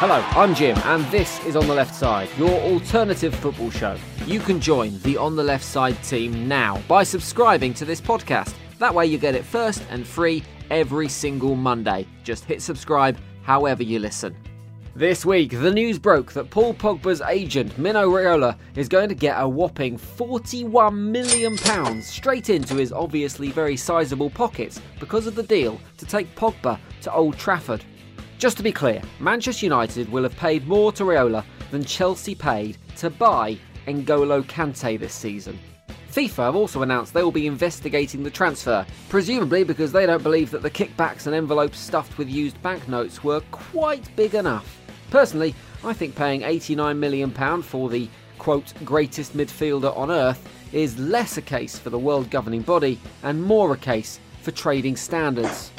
Hello, I'm Jim, and this is On the Left Side, your alternative football show. You can join the On the Left Side team now by subscribing to this podcast. That way, you get it first and free every single Monday. Just hit subscribe however you listen. This week, the news broke that Paul Pogba's agent, Mino Raiola, is going to get a whopping £41 million straight into his obviously very sizable pockets because of the deal to take Pogba to Old Trafford. Just to be clear, Manchester United will have paid more to Raiola than Chelsea paid to buy N'Golo Kante this season. FIFA have also announced they will be investigating the transfer, presumably because they don't believe that the kickbacks and envelopes stuffed with used banknotes were quite big enough. Personally, I think paying £89 million for the quote greatest midfielder on earth is less a case for the world governing body and more a case for trading standards.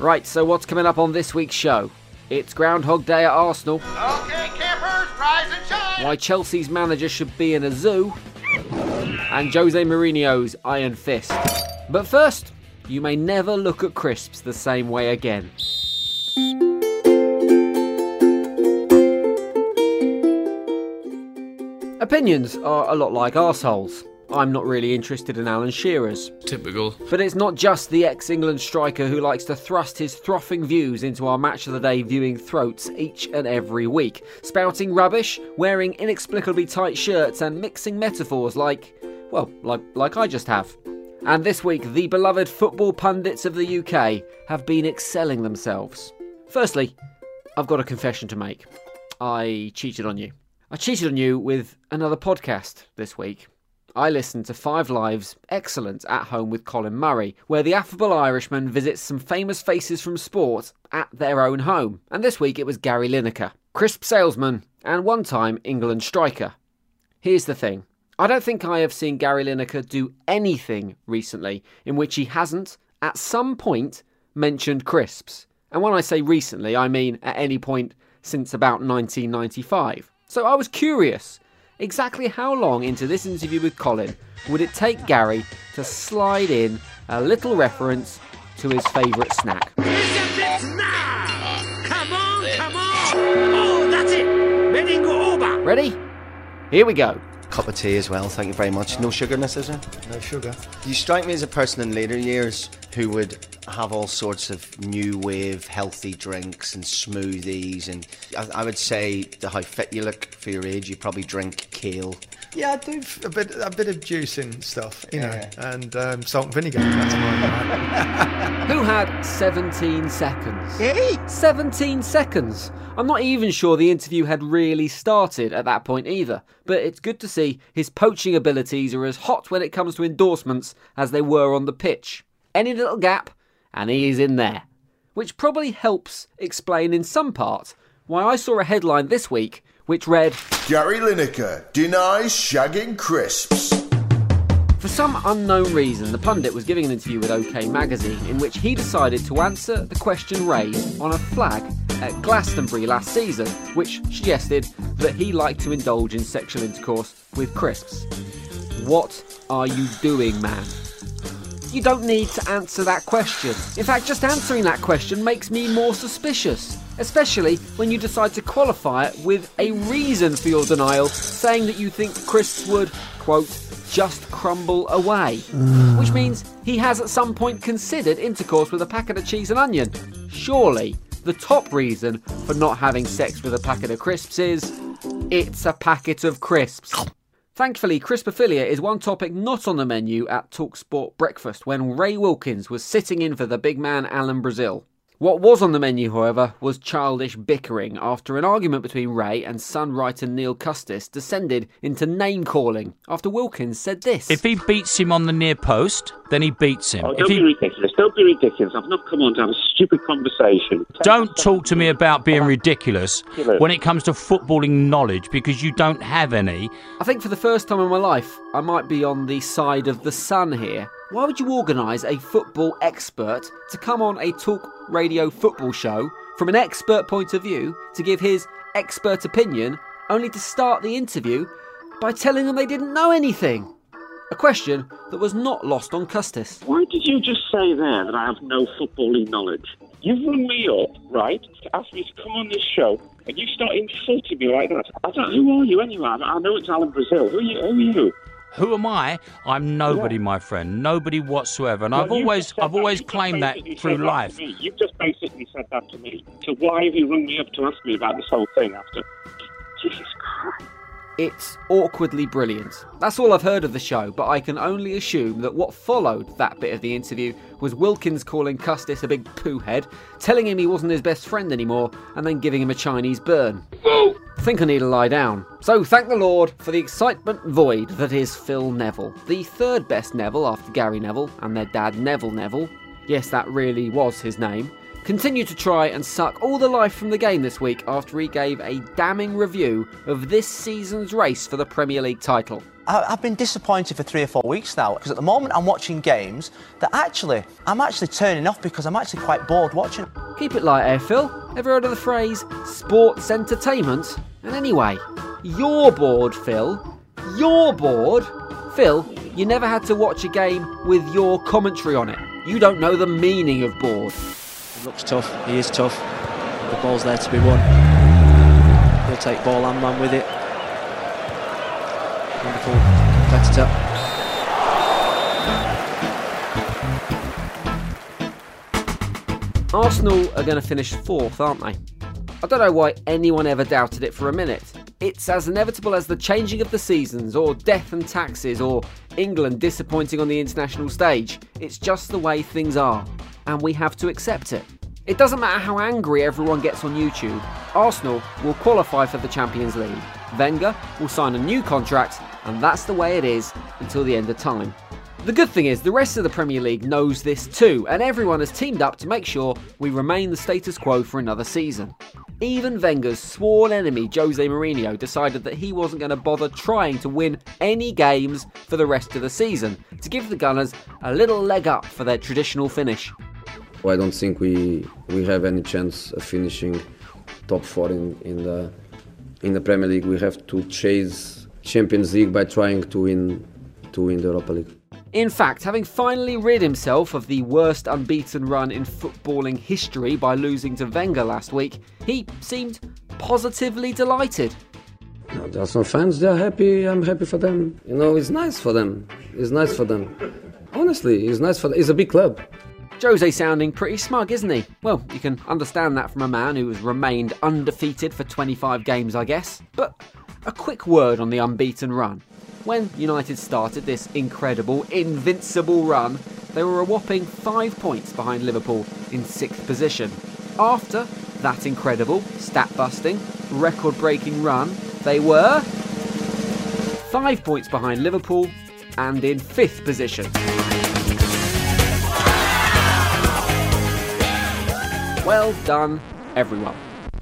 Right, so what's coming up on this week's show? It's Groundhog Day at Arsenal. Okay, campers, rise and shine. Why Chelsea's manager should be in a zoo. And Jose Mourinho's Iron Fist. But first, you may never look at crisps the same way again. Opinions are a lot like arseholes. I'm not really interested in Alan Shearer's. Typical. But it's not just the ex England striker who likes to thrust his frothing views into our match of the day viewing throats each and every week, spouting rubbish, wearing inexplicably tight shirts, and mixing metaphors like, well, like, like I just have. And this week, the beloved football pundits of the UK have been excelling themselves. Firstly, I've got a confession to make. I cheated on you. I cheated on you with another podcast this week. I listened to Five Lives Excellent at Home with Colin Murray, where the affable Irishman visits some famous faces from sport at their own home. And this week it was Gary Lineker, crisp salesman, and one time England striker. Here's the thing I don't think I have seen Gary Lineker do anything recently in which he hasn't, at some point, mentioned crisps. And when I say recently, I mean at any point since about 1995. So I was curious exactly how long into this interview with Colin would it take Gary to slide in a little reference to his favourite snack? Come on, come on. Oh, that's it. Meningo over. Ready? Here we go. Cup of tea as well, thank you very much. No sugar in this, is there? No sugar. You strike me as a person in later years who would have all sorts of new wave healthy drinks and smoothies, and I, I would say the how fit you look for your age, you probably drink kale. Yeah, I do f- a bit, a bit of juicing stuff, you know, Yeah. and um, salt and vinegar. That's mine. Who had 17 seconds? 17 seconds! I'm not even sure the interview had really started at that point either, but it's good to see his poaching abilities are as hot when it comes to endorsements as they were on the pitch. Any little gap, and he is in there. Which probably helps explain in some part why I saw a headline this week which read Gary Lineker denies shagging crisps. For some unknown reason, the pundit was giving an interview with OK Magazine in which he decided to answer the question raised on a flag at Glastonbury last season, which suggested that he liked to indulge in sexual intercourse with crisps. What are you doing, man? You don't need to answer that question. In fact, just answering that question makes me more suspicious. Especially when you decide to qualify it with a reason for your denial, saying that you think crisps would, quote, just crumble away. Which means he has at some point considered intercourse with a packet of cheese and onion. Surely, the top reason for not having sex with a packet of crisps is it's a packet of crisps. Thankfully, crispophilia is one topic not on the menu at Talksport Breakfast when Ray Wilkins was sitting in for the big man Alan Brazil. What was on the menu, however, was childish bickering after an argument between Ray and Sun writer Neil Custis descended into name calling after Wilkins said this. If he beats him on the near post, then he beats him. Oh, don't he be ridiculous. Don't be ridiculous. I've not come on to have a stupid conversation. don't talk to me about being ridiculous when it comes to footballing knowledge because you don't have any. I think for the first time in my life, I might be on the side of the sun here. Why would you organise a football expert to come on a talk radio football show from an expert point of view to give his expert opinion, only to start the interview by telling them they didn't know anything? A question that was not lost on Custis. Why did you just say there that I have no footballing knowledge? You've rung me up, right, to ask me to come on this show, and you start insulting me like that. I don't. Who are you anyway? I know it's Alan Brazil. Who are you? Who are you? Who am I? I'm nobody, my friend. Nobody whatsoever. And I've Well, you've always, I've always claimed that through that life. You've just basically said that to me. So why have you rung me up to ask me about this whole thing after? Jesus Christ. It's awkwardly brilliant. That's all I've heard of the show, but I can only assume that what followed that bit of the interview was Wilkins calling Custis a big poo head, telling him he wasn't his best friend anymore, and then giving him a Chinese burn. I think I need to lie down. So thank the Lord for the excitement void that is Phil Neville, the third best Neville after Gary Neville and their dad Neville Neville. Yes, that really was his name. Continued to try and suck all the life from the game this week after he gave a damning review of this season's race for the Premier League title. I've been disappointed for three or four weeks now because at the moment I'm watching games that actually I'm actually turning off because I'm actually quite bored watching. Keep it light, eh, Phil? Ever heard of the phrase sports entertainment? And anyway, you're bored, Phil. You're bored. Phil, you never had to watch a game with your commentary on it. You don't know the meaning of bored. Looks tough. He is tough. The ball's there to be won. He'll take ball and man with it. Wonderful competitor. Arsenal are going to finish fourth, aren't they? I don't know why anyone ever doubted it for a minute. It's as inevitable as the changing of the seasons, or death and taxes, or England disappointing on the international stage. It's just the way things are, and we have to accept it. It doesn't matter how angry everyone gets on YouTube, Arsenal will qualify for the Champions League. Wenger will sign a new contract, and that's the way it is until the end of time. The good thing is, the rest of the Premier League knows this too, and everyone has teamed up to make sure we remain the status quo for another season. Even Wenger's sworn enemy, Jose Mourinho, decided that he wasn't going to bother trying to win any games for the rest of the season to give the Gunners a little leg up for their traditional finish. I don't think we we have any chance of finishing top four in, in the in the Premier League. We have to chase Champions League by trying to win to win the Europa League. In fact, having finally rid himself of the worst unbeaten run in footballing history by losing to Wenger last week, he seemed positively delighted. No, there are some fans. They are happy. I'm happy for them. You know, it's nice for them. It's nice for them. Honestly, it's nice for. Them. It's a big club. Jose sounding pretty smug, isn't he? Well, you can understand that from a man who has remained undefeated for 25 games, I guess. But a quick word on the unbeaten run. When United started this incredible, invincible run, they were a whopping five points behind Liverpool in sixth position. After that incredible, stat busting, record breaking run, they were five points behind Liverpool and in fifth position. Well done, everyone.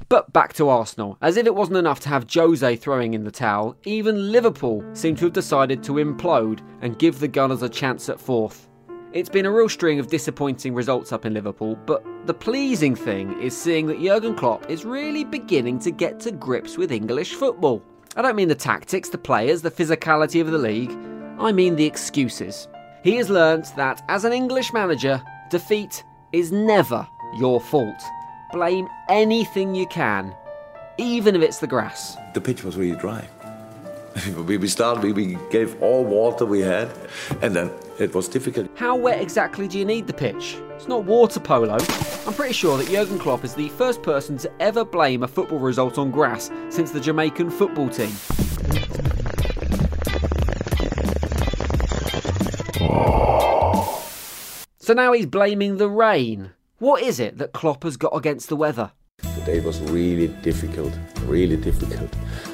But back to Arsenal. As if it wasn't enough to have Jose throwing in the towel, even Liverpool seem to have decided to implode and give the Gunners a chance at fourth. It's been a real string of disappointing results up in Liverpool, but the pleasing thing is seeing that Jurgen Klopp is really beginning to get to grips with English football. I don't mean the tactics, the players, the physicality of the league, I mean the excuses. He has learnt that as an English manager, defeat is never your fault. Blame anything you can, even if it's the grass. The pitch was really dry. we started, we, we gave all water we had, and then it was difficult. How wet exactly do you need the pitch? It's not water polo. I'm pretty sure that Jurgen Klopp is the first person to ever blame a football result on grass since the Jamaican football team. So now he's blaming the rain. What is it that Klopp has got against the weather? Today was really difficult, really difficult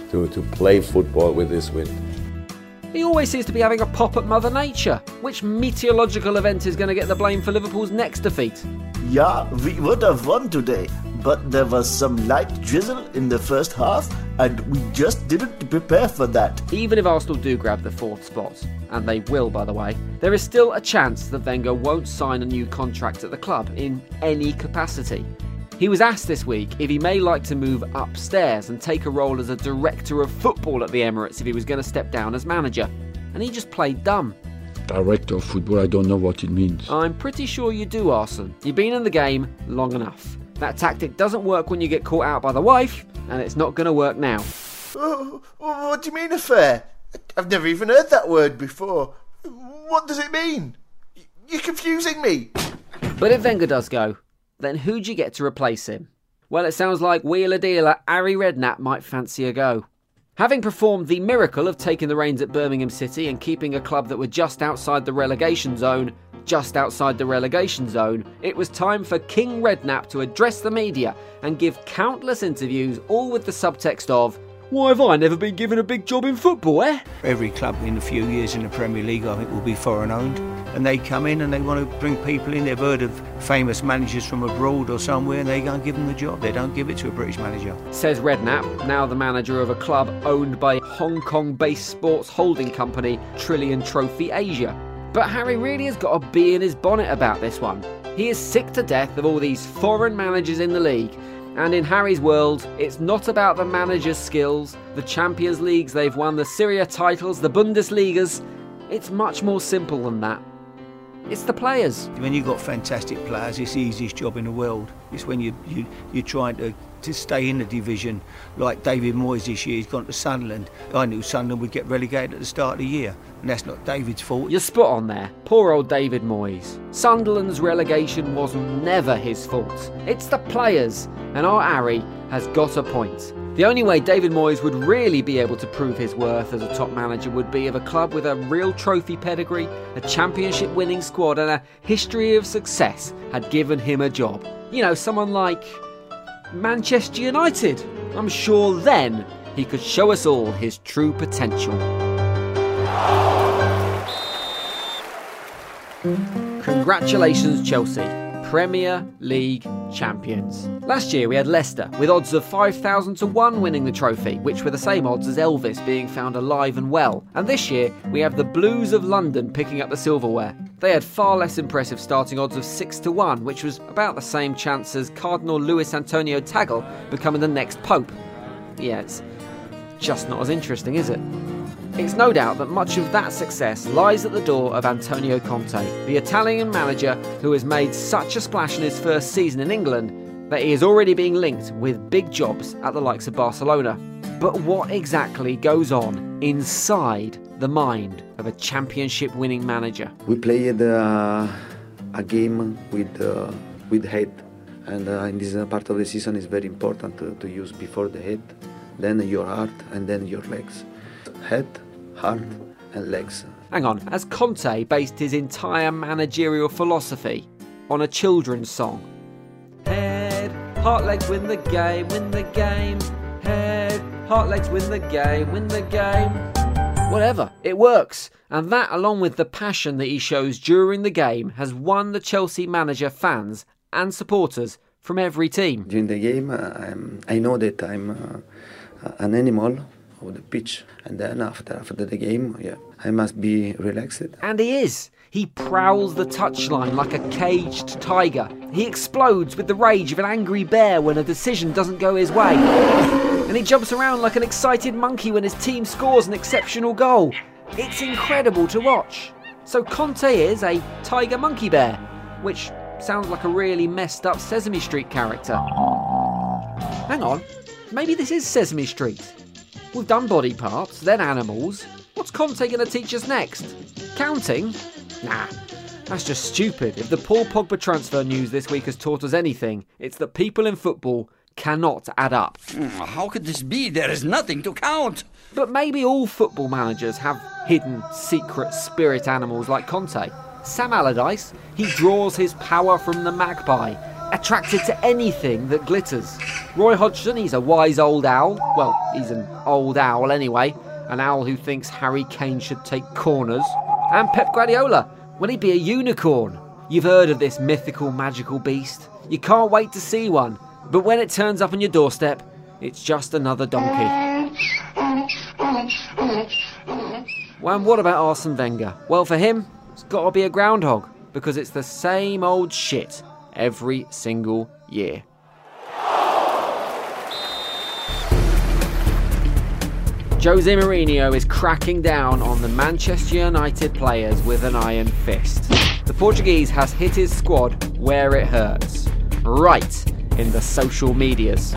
to, to play football with this wind. He always seems to be having a pop at Mother Nature. Which meteorological event is going to get the blame for Liverpool's next defeat? Yeah, we would have won today, but there was some light drizzle in the first half, and we just didn't prepare for that. Even if Arsenal do grab the fourth spot, and they will, by the way, there is still a chance that Wenger won't sign a new contract at the club in any capacity. He was asked this week if he may like to move upstairs and take a role as a director of football at the Emirates if he was going to step down as manager, and he just played dumb. director of football, I don't know what it means. I'm pretty sure you do, Arsene. You've been in the game long enough. That tactic doesn't work when you get caught out by the wife, and it's not going to work now. Oh, oh, what do you mean affair? I've never even heard that word before. What does it mean? You're confusing me. But if Wenger does go, then who'd you get to replace him? Well, it sounds like wheeler dealer Harry Redknapp might fancy a go. Having performed the miracle of taking the reins at Birmingham City and keeping a club that were just outside the relegation zone, just outside the relegation zone, it was time for King Redknapp to address the media and give countless interviews, all with the subtext of, why have I never been given a big job in football, eh? Every club in a few years in the Premier League, I think, will be foreign owned. And they come in and they want to bring people in. They've heard of famous managers from abroad or somewhere and they go and give them the job. They don't give it to a British manager. Says Redknapp, now the manager of a club owned by Hong Kong based sports holding company Trillion Trophy Asia. But Harry really has got a bee in his bonnet about this one. He is sick to death of all these foreign managers in the league and in Harry's world, it's not about the manager's skills, the Champions Leagues they've won, the Serie A titles, the Bundesligas. It's much more simple than that. It's the players. When you've got fantastic players, it's the easiest job in the world. It's when you, you, you're trying to, to stay in the division, like David Moyes this year, he's gone to Sunderland. I knew Sunderland would get relegated at the start of the year, and that's not David's fault. You're spot on there. Poor old David Moyes. Sunderland's relegation was never his fault. It's the players, and our Harry has got a point. The only way David Moyes would really be able to prove his worth as a top manager would be if a club with a real trophy pedigree, a championship winning squad, and a history of success had given him a job. You know, someone like Manchester United. I'm sure then he could show us all his true potential. Congratulations, Chelsea. Premier League champions. Last year we had Leicester with odds of 5,000 to 1 winning the trophy, which were the same odds as Elvis being found alive and well. And this year we have the Blues of London picking up the silverware. They had far less impressive starting odds of 6 to 1, which was about the same chance as Cardinal Luis Antonio Tagle becoming the next Pope. Yeah, it's just not as interesting, is it? It's no doubt that much of that success lies at the door of Antonio Conte, the Italian manager who has made such a splash in his first season in England that he is already being linked with big jobs at the likes of Barcelona. But what exactly goes on inside the mind of a championship winning manager? We played uh, a game with, uh, with head, and uh, in this part of the season is very important to, to use before the head, then your heart, and then your legs. Head, heart, and legs. Hang on, has Conte based his entire managerial philosophy on a children's song? Head, heart, legs, win the game, win the game. Head, heart, legs, win the game, win the game. Whatever, it works. And that, along with the passion that he shows during the game, has won the Chelsea manager fans and supporters from every team. During the game, uh, I'm, I know that I'm uh, an animal the pitch, and then after after the game, yeah, I must be relaxed. And he is. He prowls the touchline like a caged tiger. He explodes with the rage of an angry bear when a decision doesn't go his way. And he jumps around like an excited monkey when his team scores an exceptional goal. It's incredible to watch. So Conte is a tiger monkey bear, which sounds like a really messed up Sesame Street character. Hang on, maybe this is Sesame Street. We've done body parts, then animals. What's Conte going to teach us next? Counting? Nah, that's just stupid. If the Paul Pogba transfer news this week has taught us anything, it's that people in football cannot add up. Hmm, how could this be? There is nothing to count. But maybe all football managers have hidden, secret spirit animals like Conte. Sam Allardyce, he draws his power from the magpie, attracted to anything that glitters. Roy Hodgson, he's a wise old owl. Well, he's an old owl anyway. An owl who thinks Harry Kane should take corners. And Pep Guardiola, will he be a unicorn? You've heard of this mythical, magical beast. You can't wait to see one. But when it turns up on your doorstep, it's just another donkey. Well, and what about Arsene Wenger? Well, for him, it's got to be a groundhog because it's the same old shit every single year. Jose Mourinho is cracking down on the Manchester United players with an iron fist. The Portuguese has hit his squad where it hurts. Right in the social medias.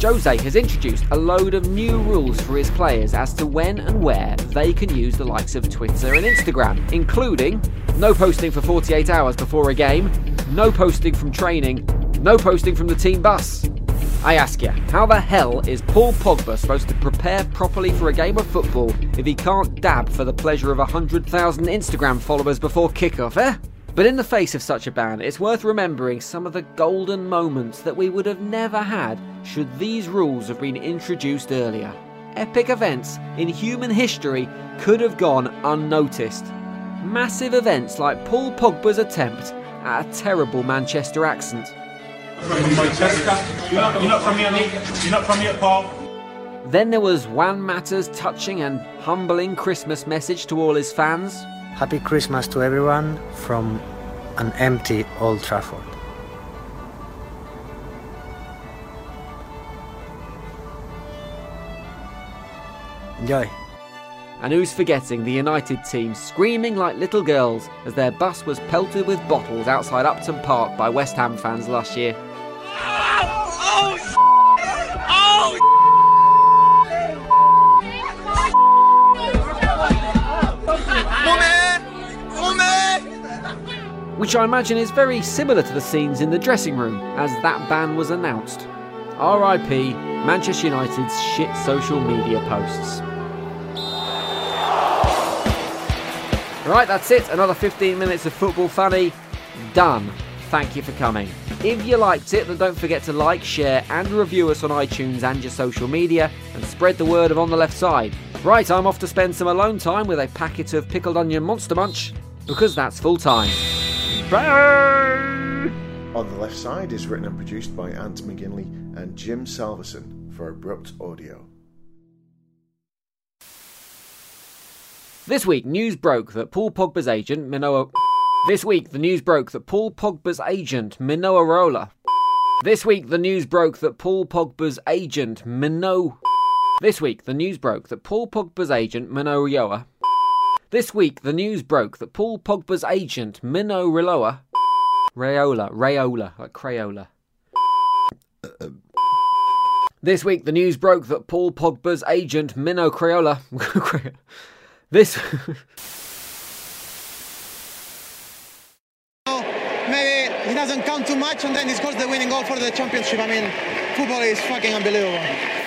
Jose has introduced a load of new rules for his players as to when and where they can use the likes of Twitter and Instagram, including no posting for 48 hours before a game, no posting from training, no posting from the team bus. I ask you, how the hell is Paul Pogba supposed to prepare properly for a game of football if he can't dab for the pleasure of 100,000 Instagram followers before kickoff, eh? But in the face of such a ban, it's worth remembering some of the golden moments that we would have never had should these rules have been introduced earlier. Epic events in human history could have gone unnoticed. Massive events like Paul Pogba's attempt at a terrible Manchester accent. From Manchester. You're not, you're not from here, mate. You're not from here, Paul. Then there was Juan Mata's touching and humbling Christmas message to all his fans. Happy Christmas to everyone from an empty Old Trafford. Enjoy. And who's forgetting the United team screaming like little girls as their bus was pelted with bottles outside Upton Park by West Ham fans last year? Which I imagine is very similar to the scenes in the dressing room as that ban was announced. RIP Manchester United's shit social media posts. Right, that's it. Another 15 minutes of football funny. Done. Thank you for coming. If you liked it, then don't forget to like, share, and review us on iTunes and your social media, and spread the word of On the Left Side. Right, I'm off to spend some alone time with a packet of pickled onion monster munch, because that's full time. Bye! On the Left Side is written and produced by Ant McGinley and Jim Salverson for Abrupt Audio. This week, news broke that Paul Pogba's agent, Minoa. This week, the news broke that Paul Pogba's agent, Minoa Rola. This week, the news broke that Paul Pogba's agent, Mino. This week, the news broke that Paul Pogba's agent, Mino Rioa. This week, the news broke that Paul Pogba's agent, Mino Riloa. Rayola, Rayola, like Crayola. This week, the news broke that Paul Pogba's agent, Mino Crayola. This. maybe he doesn't count too much and then he scores the winning goal for the championship. I mean, football is fucking unbelievable.